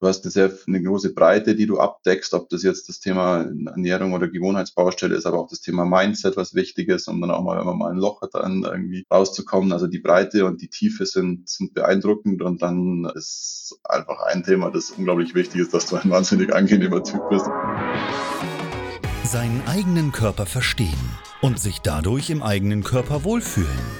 Du hast eine sehr eine große Breite, die du abdeckst, ob das jetzt das Thema Ernährung oder Gewohnheitsbaustelle ist, aber auch das Thema Mindset, was wichtig ist, um dann auch mal, wenn man mal ein Loch hat, dann irgendwie rauszukommen. Also die Breite und die Tiefe sind, sind beeindruckend und dann ist einfach ein Thema, das unglaublich wichtig ist, dass du ein wahnsinnig angenehmer Typ bist. Seinen eigenen Körper verstehen und sich dadurch im eigenen Körper wohlfühlen.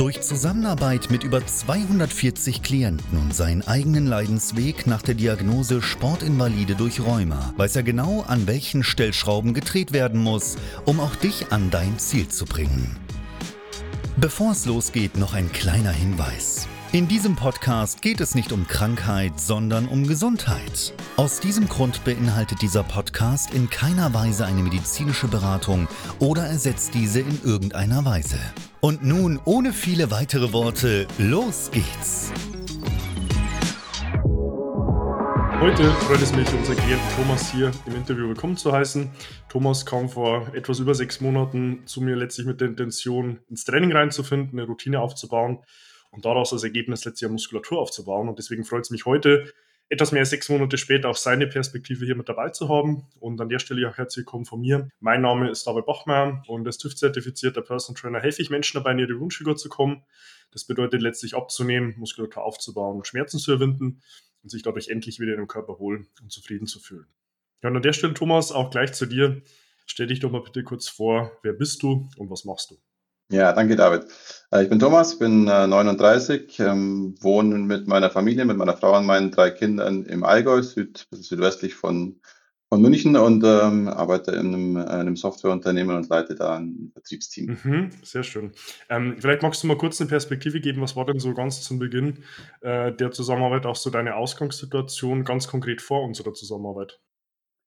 Durch Zusammenarbeit mit über 240 Klienten und seinen eigenen Leidensweg nach der Diagnose Sportinvalide durch Rheuma weiß er genau, an welchen Stellschrauben gedreht werden muss, um auch dich an dein Ziel zu bringen. Bevor es losgeht, noch ein kleiner Hinweis. In diesem Podcast geht es nicht um Krankheit, sondern um Gesundheit. Aus diesem Grund beinhaltet dieser Podcast in keiner Weise eine medizinische Beratung oder ersetzt diese in irgendeiner Weise. Und nun, ohne viele weitere Worte, los geht's! Heute freut es mich, unseren Klienten Thomas hier im Interview willkommen zu heißen. Thomas kam vor etwas über sechs Monaten zu mir letztlich mit der Intention, ins Training reinzufinden, eine Routine aufzubauen und daraus als Ergebnis letztlich Jahr Muskulatur aufzubauen. Und deswegen freut es mich heute, etwas mehr als sechs Monate später auch seine Perspektive hier mit dabei zu haben. Und an der Stelle auch herzlich willkommen von mir. Mein Name ist David Bachmeier und als TÜV-zertifizierter Personal Trainer helfe ich Menschen dabei, in ihre Wunschfigur zu kommen. Das bedeutet letztlich abzunehmen, Muskulatur aufzubauen und Schmerzen zu überwinden und sich dadurch endlich wieder in dem Körper wohl und zufrieden zu fühlen. Ja, und an der Stelle, Thomas, auch gleich zu dir. Stell dich doch mal bitte kurz vor, wer bist du und was machst du? Ja, danke David. Äh, ich bin Thomas, bin 39, äh, ähm, wohne mit meiner Familie, mit meiner Frau und meinen drei Kindern im Allgäu, süd, südwestlich von, von München und ähm, arbeite in einem, äh, einem Softwareunternehmen und leite da ein Vertriebsteam. Mhm, sehr schön. Ähm, vielleicht magst du mal kurz eine Perspektive geben, was war denn so ganz zum Beginn äh, der Zusammenarbeit, auch so deine Ausgangssituation ganz konkret vor unserer Zusammenarbeit?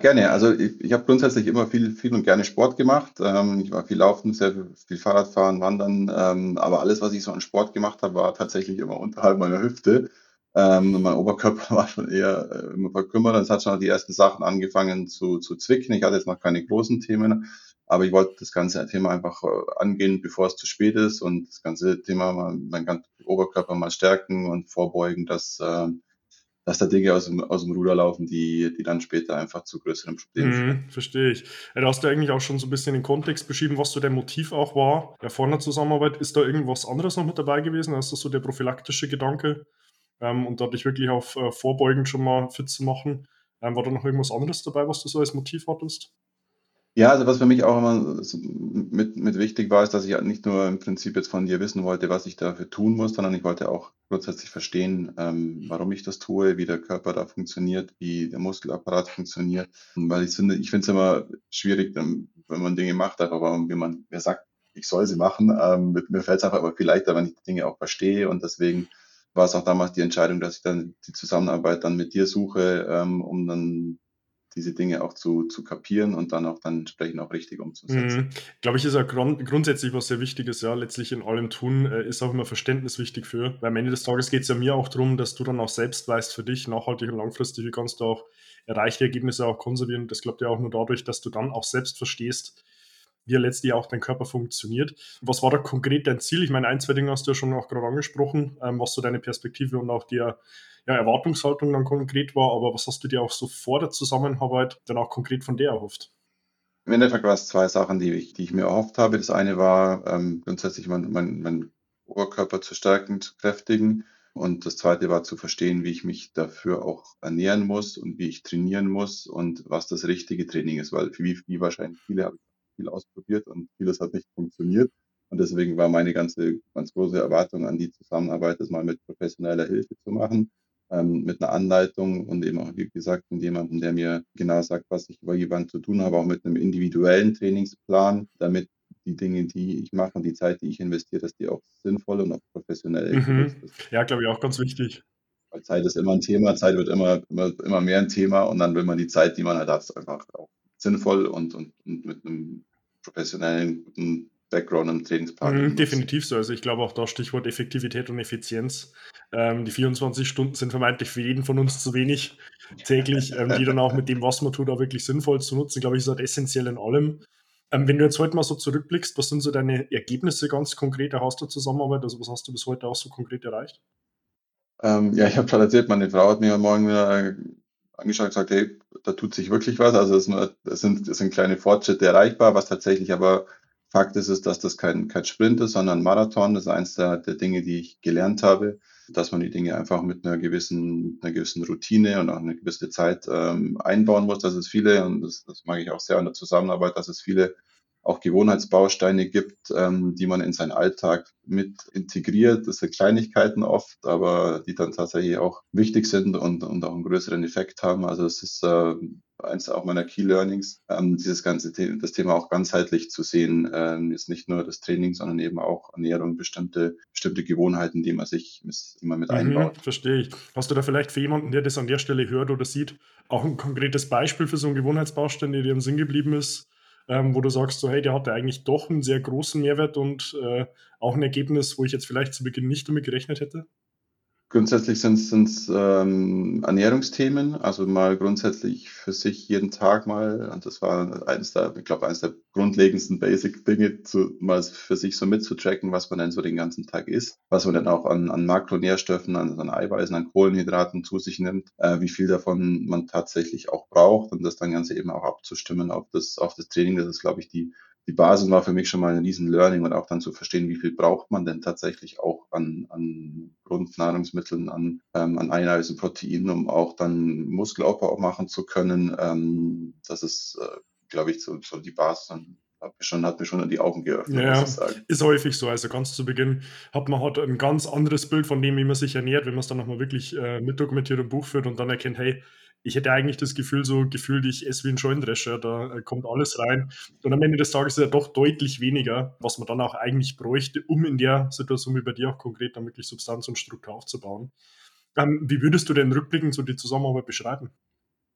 Gerne. Also ich, ich habe grundsätzlich immer viel, viel und gerne Sport gemacht. Ähm, ich war viel Laufen, sehr viel Fahrradfahren, Wandern. Ähm, aber alles, was ich so an Sport gemacht habe, war tatsächlich immer unterhalb meiner Hüfte. Ähm, mein Oberkörper war schon eher äh, immer verkümmert. Es hat schon die ersten Sachen angefangen zu, zu zwicken. Ich hatte jetzt noch keine großen Themen, aber ich wollte das ganze Thema einfach äh, angehen, bevor es zu spät ist und das ganze Thema, mein, mein ganzen Oberkörper mal stärken und vorbeugen, dass äh, dass da Dinge aus dem, aus dem Ruder laufen, die, die dann später einfach zu größeren Problemen führen. Mhm, verstehe ich. Ja, da hast du eigentlich auch schon so ein bisschen den Kontext beschrieben, was so dein Motiv auch war ja, vor einer Zusammenarbeit. Ist da irgendwas anderes noch mit dabei gewesen? Ist das so der prophylaktische Gedanke ähm, und dadurch wirklich auf äh, vorbeugend schon mal fit zu machen? Ähm, war da noch irgendwas anderes dabei, was du so als Motiv hattest? Ja, also was für mich auch immer mit, mit wichtig war, ist, dass ich nicht nur im Prinzip jetzt von dir wissen wollte, was ich dafür tun muss, sondern ich wollte auch grundsätzlich verstehen, ähm, warum ich das tue, wie der Körper da funktioniert, wie der Muskelapparat funktioniert. Weil ich finde, ich finde es immer schwierig, wenn man Dinge macht, aber wie man wer sagt, ich soll sie machen. Ähm, mir fällt es einfach aber viel leichter, wenn ich die Dinge auch verstehe. Und deswegen war es auch damals die Entscheidung, dass ich dann die Zusammenarbeit dann mit dir suche, ähm, um dann diese Dinge auch zu, zu kapieren und dann auch dann entsprechend auch richtig umzusetzen. Mhm. Glaube ich, ist ja grund grundsätzlich was sehr Wichtiges, ja, letztlich in allem tun, äh, ist auch immer Verständnis wichtig für. Weil am Ende des Tages geht es ja mir auch darum, dass du dann auch selbst weißt für dich, nachhaltig und langfristig, wie kannst du auch erreichte Ergebnisse auch konservieren. Das klappt ja auch nur dadurch, dass du dann auch selbst verstehst, wie letztlich auch dein Körper funktioniert. Was war da konkret dein Ziel? Ich meine, ein, zwei Dinge hast du ja schon auch gerade angesprochen, ähm, was so deine Perspektive und auch der ja, Erwartungshaltung dann konkret war, aber was hast du dir auch so vor der Zusammenarbeit dann auch konkret von der erhofft? Im Endeffekt war es zwei Sachen, die ich, die ich mir erhofft habe. Das eine war ähm, grundsätzlich mein, mein, mein Oberkörper zu stärken, zu kräftigen. Und das zweite war zu verstehen, wie ich mich dafür auch ernähren muss und wie ich trainieren muss und was das richtige Training ist, weil wie, wie wahrscheinlich viele habe ich viel ausprobiert und vieles hat nicht funktioniert. Und deswegen war meine ganze, ganz große Erwartung an die Zusammenarbeit, das mal mit professioneller Hilfe zu machen ähm, mit einer Anleitung und eben auch, wie gesagt, mit jemandem, der mir genau sagt, was ich über jemanden zu tun habe, auch mit einem individuellen Trainingsplan, damit die Dinge, die ich mache und die Zeit, die ich investiere, dass die auch sinnvoll und auch professionell mhm. ist. Ja, glaube ich, auch ganz wichtig. Weil Zeit ist immer ein Thema, Zeit wird immer, immer, immer mehr ein Thema und dann will man die Zeit, die man halt hat, einfach auch sinnvoll und, und, und mit einem professionellen, guten Background im Trainingsplan. Mhm, definitiv so. Also ich glaube auch da Stichwort Effektivität und Effizienz. Ähm, die 24 Stunden sind vermeintlich für jeden von uns zu wenig täglich, ähm, die dann auch mit dem, was man tut, auch wirklich sinnvoll zu nutzen. Glaube ich, ist halt essentiell in allem. Ähm, wenn du jetzt heute mal so zurückblickst, was sind so deine Ergebnisse ganz konkret aus der Zusammenarbeit? Also was hast du bis heute auch so konkret erreicht? Ähm, ja, ich habe gerade erzählt, meine Frau hat mir morgen wieder angeschaut und gesagt, hey, da tut sich wirklich was. Also es, es, sind, es sind kleine Fortschritte erreichbar, was tatsächlich aber Fakt ist, ist, dass das kein, kein Sprint ist, sondern Marathon. Das ist eines der, der Dinge, die ich gelernt habe, dass man die Dinge einfach mit einer gewissen, einer gewissen Routine und auch eine gewisse Zeit ähm, einbauen muss. Dass es viele, und das, das mag ich auch sehr an der Zusammenarbeit, dass es viele auch Gewohnheitsbausteine gibt, ähm, die man in seinen Alltag mit integriert. Das sind Kleinigkeiten oft, aber die dann tatsächlich auch wichtig sind und, und auch einen größeren Effekt haben. Also es ist äh, eins auch meiner Key Learnings, ähm, dieses ganze The das Thema auch ganzheitlich zu sehen, ähm, ist nicht nur das Training, sondern eben auch Ernährung, bestimmte, bestimmte Gewohnheiten, die man sich die man mit mhm, einbaut. Verstehe ich. Hast du da vielleicht für jemanden, der das an der Stelle hört oder sieht, auch ein konkretes Beispiel für so einen Gewohnheitsbaustein, der dir im Sinn geblieben ist, ähm, wo du sagst, so hey, der hatte eigentlich doch einen sehr großen Mehrwert und äh, auch ein Ergebnis, wo ich jetzt vielleicht zu Beginn nicht damit gerechnet hätte? Grundsätzlich sind es ähm, Ernährungsthemen, also mal grundsätzlich für sich jeden Tag mal, und das war eines der, ich glaube, eines der grundlegendsten Basic-Dinge, mal für sich so mitzutracken, was man denn so den ganzen Tag isst, was man dann auch an, an Makronährstoffen, an, an Eiweißen, an Kohlenhydraten zu sich nimmt, äh, wie viel davon man tatsächlich auch braucht und das dann Ganze eben auch abzustimmen auf das, auf das Training. Das ist, glaube ich, die, die Basis war für mich schon mal ein riesen Learning und auch dann zu verstehen, wie viel braucht man denn tatsächlich auch an, an Grundnahrungsmitteln, an, ähm, an Eiweißen, Proteinen, um auch dann Muskelaufbau machen zu können. Ähm, das ist, äh, glaube ich, so, so die Basis. Und hat mir schon, hat mir schon die Augen geöffnet, ja, muss ich sagen. Ist häufig so. Also ganz zu Beginn hat man halt ein ganz anderes Bild von dem, wie man sich ernährt, wenn man es dann nochmal wirklich äh, mitdokumentiert und Buch führt und dann erkennt, hey, ich hätte eigentlich das Gefühl, so gefühlt, ich esse wie ein Scheunendrescher, da äh, kommt alles rein. Und am Ende des Tages ist ja doch deutlich weniger, was man dann auch eigentlich bräuchte, um in der Situation wie bei dir auch konkret dann wirklich Substanz und Struktur aufzubauen. Ähm, wie würdest du denn rückblickend so die Zusammenarbeit beschreiben?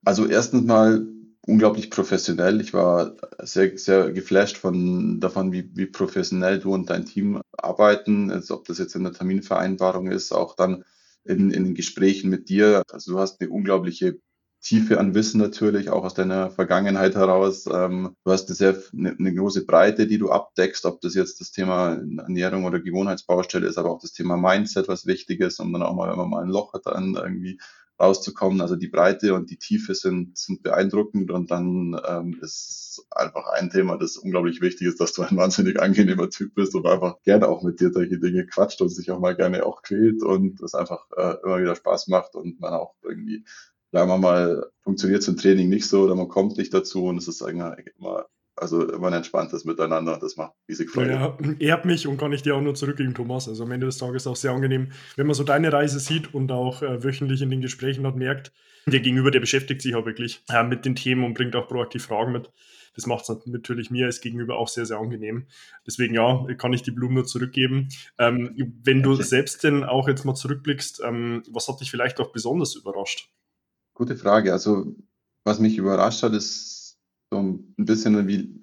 Also erstens mal unglaublich professionell. Ich war sehr, sehr geflasht von, davon, wie, wie professionell du und dein Team arbeiten, als ob das jetzt in der Terminvereinbarung ist, auch dann in, in den Gesprächen mit dir. Also du hast eine unglaubliche Tiefe an Wissen natürlich, auch aus deiner Vergangenheit heraus. Ähm, du hast eine, sehr, eine große Breite, die du abdeckst, ob das jetzt das Thema Ernährung oder Gewohnheitsbaustelle ist, aber auch das Thema Mindset, was wichtig ist, um dann auch mal, wenn man mal ein Loch hat, dann irgendwie rauszukommen. Also die Breite und die Tiefe sind, sind beeindruckend und dann ähm, ist einfach ein Thema, das unglaublich wichtig ist, dass du ein wahnsinnig angenehmer Typ bist und einfach gerne auch mit dir solche Dinge quatscht und sich auch mal gerne auch quält und es einfach äh, immer wieder Spaß macht und man auch irgendwie sagen wir mal, funktioniert es im Training nicht so oder man kommt nicht dazu und es ist eigentlich immer, also immer ein entspanntes Miteinander das macht riesig Freude. Ja, ehrt mich und kann ich dir auch nur zurückgeben, Thomas. Also am Ende des Tages auch sehr angenehm, wenn man so deine Reise sieht und auch äh, wöchentlich in den Gesprächen hat merkt, der Gegenüber, der beschäftigt sich auch wirklich äh, mit den Themen und bringt auch proaktiv Fragen mit. Das macht es natürlich mir als Gegenüber auch sehr, sehr angenehm. Deswegen ja, kann ich die Blumen nur zurückgeben. Ähm, wenn du selbst denn auch jetzt mal zurückblickst, ähm, was hat dich vielleicht auch besonders überrascht? Gute Frage. Also, was mich überrascht hat, ist so ein bisschen, wie,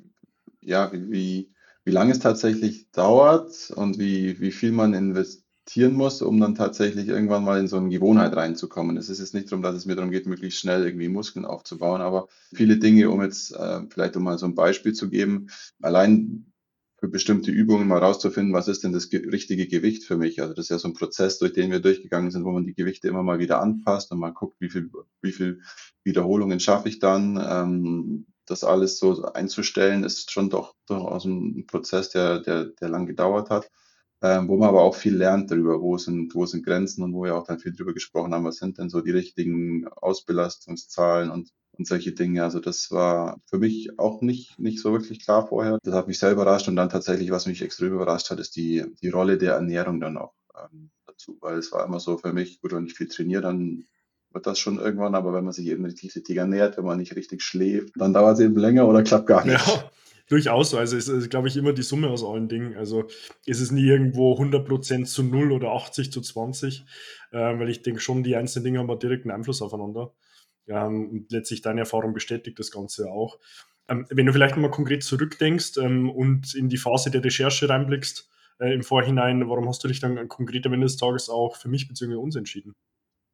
ja, wie, wie lange es tatsächlich dauert und wie, wie viel man investieren muss, um dann tatsächlich irgendwann mal in so eine Gewohnheit reinzukommen. Es ist jetzt nicht darum, dass es mir darum geht, möglichst schnell irgendwie Muskeln aufzubauen, aber viele Dinge, um jetzt äh, vielleicht um mal so ein Beispiel zu geben, allein für bestimmte Übungen mal rauszufinden, was ist denn das richtige Gewicht für mich. Also das ist ja so ein Prozess, durch den wir durchgegangen sind, wo man die Gewichte immer mal wieder anpasst und mal guckt, wie viel, wie viel Wiederholungen schaffe ich dann. Ähm, das alles so einzustellen, ist schon doch durchaus ein Prozess, der, der, der lang gedauert hat, ähm, wo man aber auch viel lernt darüber, wo sind, wo sind Grenzen und wo wir auch dann viel darüber gesprochen haben, was sind denn so die richtigen Ausbelastungszahlen und und solche Dinge. Also das war für mich auch nicht, nicht so wirklich klar vorher. Das hat mich sehr überrascht und dann tatsächlich, was mich extrem überrascht hat, ist die, die Rolle der Ernährung dann auch ähm, dazu, weil es war immer so für mich, gut, wenn ich viel trainiere, dann wird das schon irgendwann, aber wenn man sich eben richtig ernährt, wenn man nicht richtig schläft, dann dauert es eben länger oder klappt gar nicht. Ja. Durchaus. Also es ist, glaube ich, immer die Summe aus allen Dingen. Also ist es nie irgendwo 100% zu 0 oder 80 zu 20, äh, weil ich denke schon, die einzelnen Dinge haben einen direkten Einfluss aufeinander. Ähm, und letztlich deine Erfahrung bestätigt das Ganze auch. Ähm, wenn du vielleicht nochmal konkret zurückdenkst ähm, und in die Phase der Recherche reinblickst, äh, im Vorhinein, warum hast du dich dann konkret am Ende des Tages auch für mich bzw. uns entschieden?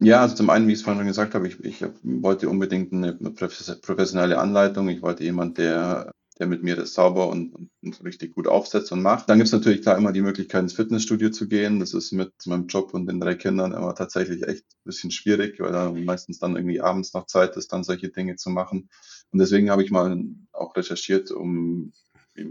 Ja, also zum einen, wie ich es vorhin schon gesagt habe, ich, ich wollte unbedingt eine professionelle Anleitung. Ich wollte jemand, der, der mit mir das sauber und, und richtig gut aufsetzt und macht. Dann gibt es natürlich klar immer die Möglichkeit, ins Fitnessstudio zu gehen. Das ist mit meinem Job und den drei Kindern immer tatsächlich echt ein bisschen schwierig, weil da meistens dann irgendwie abends noch Zeit ist, dann solche Dinge zu machen. Und deswegen habe ich mal auch recherchiert, um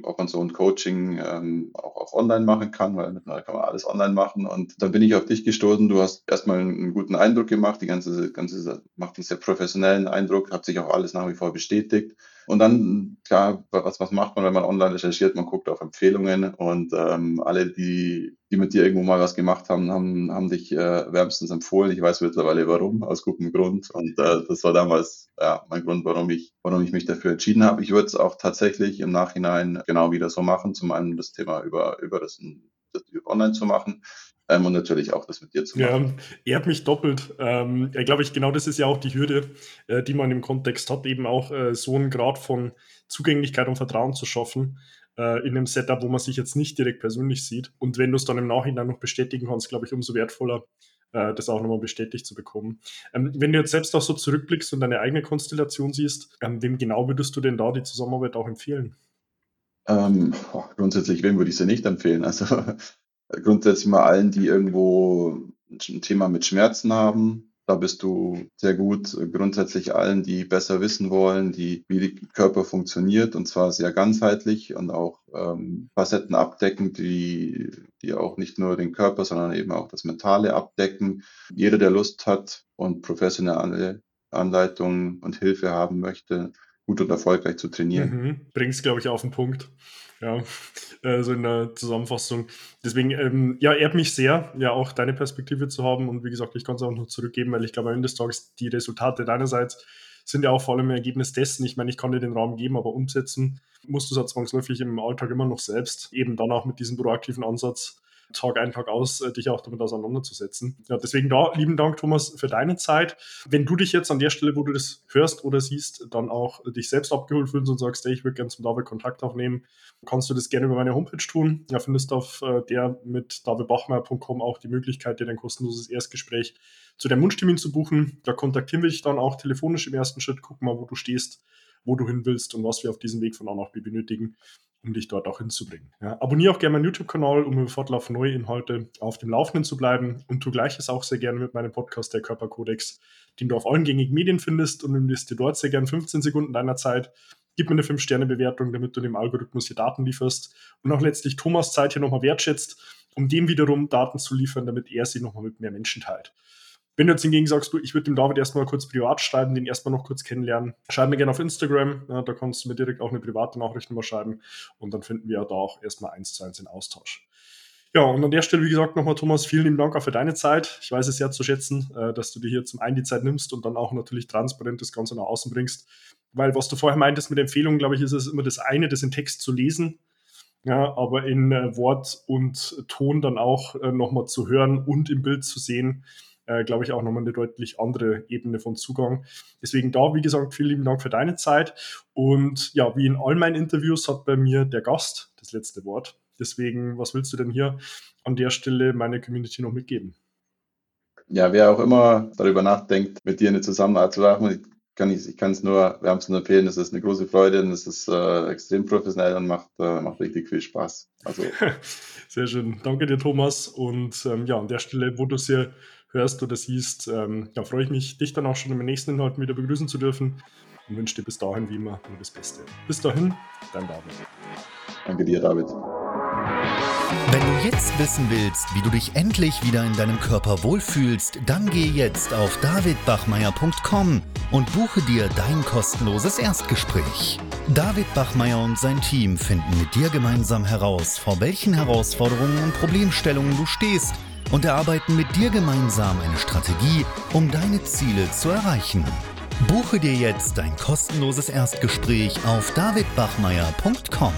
ob man so ein Coaching ähm, auch, auch online machen kann, weil mittlerweile kann man alles online machen. Und dann bin ich auf dich gestoßen. Du hast erstmal einen guten Eindruck gemacht. Die ganze, ganze macht einen sehr professionellen Eindruck, hat sich auch alles nach wie vor bestätigt. Und dann, klar, was, was macht man, wenn man online recherchiert? Man guckt auf Empfehlungen und ähm, alle, die, die mit dir irgendwo mal was gemacht haben, haben, haben dich äh, wärmstens empfohlen. Ich weiß mittlerweile warum, aus gutem Grund. Und äh, das war damals ja, mein Grund, warum ich, warum ich mich dafür entschieden habe. Ich würde es auch tatsächlich im Nachhinein genau wieder so machen. Zum einen das Thema über, über das, das online zu machen ähm, und natürlich auch das mit dir zu machen. Ja, ehrt mich doppelt. Ähm, ja, glaube ich, genau das ist ja auch die Hürde, äh, die man im Kontext hat, eben auch äh, so einen Grad von Zugänglichkeit und Vertrauen zu schaffen äh, in einem Setup, wo man sich jetzt nicht direkt persönlich sieht. Und wenn du es dann im Nachhinein noch bestätigen kannst, glaube ich, umso wertvoller, äh, das auch nochmal bestätigt zu bekommen. Ähm, wenn du jetzt selbst auch so zurückblickst und deine eigene Konstellation siehst, ähm, wem genau würdest du denn da die Zusammenarbeit auch empfehlen? Ähm, grundsätzlich, wem würde ich sie nicht empfehlen? Also grundsätzlich mal allen, die irgendwo ein Thema mit Schmerzen haben. Da bist du sehr gut. Grundsätzlich allen, die besser wissen wollen, die, wie der Körper funktioniert und zwar sehr ganzheitlich und auch ähm, Facetten abdecken, die, die auch nicht nur den Körper, sondern eben auch das Mentale abdecken. Jeder, der Lust hat und professionelle Anleitungen und Hilfe haben möchte, gut und erfolgreich zu trainieren. Mhm. Bringst, glaube ich, auf den Punkt. Ja, äh, so in der Zusammenfassung. Deswegen, ähm, ja, ehrt mich sehr, ja, auch deine Perspektive zu haben. Und wie gesagt, ich kann es auch noch zurückgeben, weil ich glaube, am Ende des Tages die Resultate deinerseits sind ja auch vor allem Ergebnis dessen. Ich meine, ich kann dir den Raum geben, aber umsetzen musst du es ja zwangsläufig im Alltag immer noch selbst. Eben dann auch mit diesem proaktiven Ansatz Tag ein, Tag aus, äh, dich auch damit auseinanderzusetzen. Ja, deswegen da, lieben Dank, Thomas, für deine Zeit. Wenn du dich jetzt an der Stelle, wo du das hörst oder siehst, dann auch dich selbst abgeholt fühlst und sagst, hey, ich würde gerne zum David Kontakt aufnehmen, kannst du das gerne über meine Homepage tun. Ja, findest auf äh, der mit davidbachmeier.com auch die Möglichkeit, dir ein kostenloses Erstgespräch zu deinem Wunschtermin zu buchen. Da kontaktieren wir dich dann auch telefonisch im ersten Schritt, gucken mal, wo du stehst, wo du hin willst und was wir auf diesem Weg von A nach B benötigen um dich dort auch hinzubringen. Ja, abonniere auch gerne meinen YouTube-Kanal, um im Fortlauf neue Inhalte auf dem Laufenden zu bleiben und tu gleiches auch sehr gerne mit meinem Podcast Der Körperkodex, den du auf allen gängigen Medien findest und investiere dort sehr gerne 15 Sekunden deiner Zeit. Gib mir eine 5-Sterne-Bewertung, damit du dem Algorithmus hier Daten lieferst und auch letztlich Thomas Zeit hier nochmal wertschätzt, um dem wiederum Daten zu liefern, damit er sie nochmal mit mehr Menschen teilt. Wenn du jetzt hingegen sagst, du, ich würde dem David erstmal kurz privat schreiben, den erstmal noch kurz kennenlernen, schreib mir gerne auf Instagram. Ja, da kannst du mir direkt auch eine private Nachricht mal schreiben und dann finden wir da auch erstmal eins zu eins in Austausch. Ja, und an der Stelle, wie gesagt, nochmal Thomas, vielen lieben Dank auch für deine Zeit. Ich weiß es sehr zu schätzen, äh, dass du dir hier zum einen die Zeit nimmst und dann auch natürlich transparent das Ganze nach außen bringst. Weil was du vorher meintest mit Empfehlungen, glaube ich, ist es immer das eine, das in Text zu lesen, ja, aber in äh, Wort und Ton dann auch äh, nochmal zu hören und im Bild zu sehen äh, glaube ich, auch nochmal eine deutlich andere Ebene von Zugang. Deswegen da, wie gesagt, vielen lieben Dank für deine Zeit. Und ja, wie in all meinen Interviews hat bei mir der Gast das letzte Wort. Deswegen, was willst du denn hier an der Stelle meiner Community noch mitgeben? Ja, wer auch immer darüber nachdenkt, mit dir eine Zusammenarbeit zu machen, kann ich, ich kann es nur wärmstens empfehlen. Es ist eine große Freude und es ist äh, extrem professionell und macht, äh, macht richtig viel Spaß. Also. Sehr schön. Danke dir, Thomas. Und ähm, ja, an der Stelle, wo du es hier hörst oder siehst, ähm, ja, freue ich mich, dich dann auch schon im nächsten Inhalt wieder begrüßen zu dürfen und wünsche dir bis dahin wie immer nur das Beste. Bis dahin, dein David. Danke dir, David. Wenn du jetzt wissen willst, wie du dich endlich wieder in deinem Körper wohlfühlst, dann geh jetzt auf davidbachmeier.com und buche dir dein kostenloses Erstgespräch. David Bachmeier und sein Team finden mit dir gemeinsam heraus, vor welchen Herausforderungen und Problemstellungen du stehst und erarbeiten mit dir gemeinsam eine Strategie, um deine Ziele zu erreichen. Buche dir jetzt ein kostenloses Erstgespräch auf davidbachmeier.com.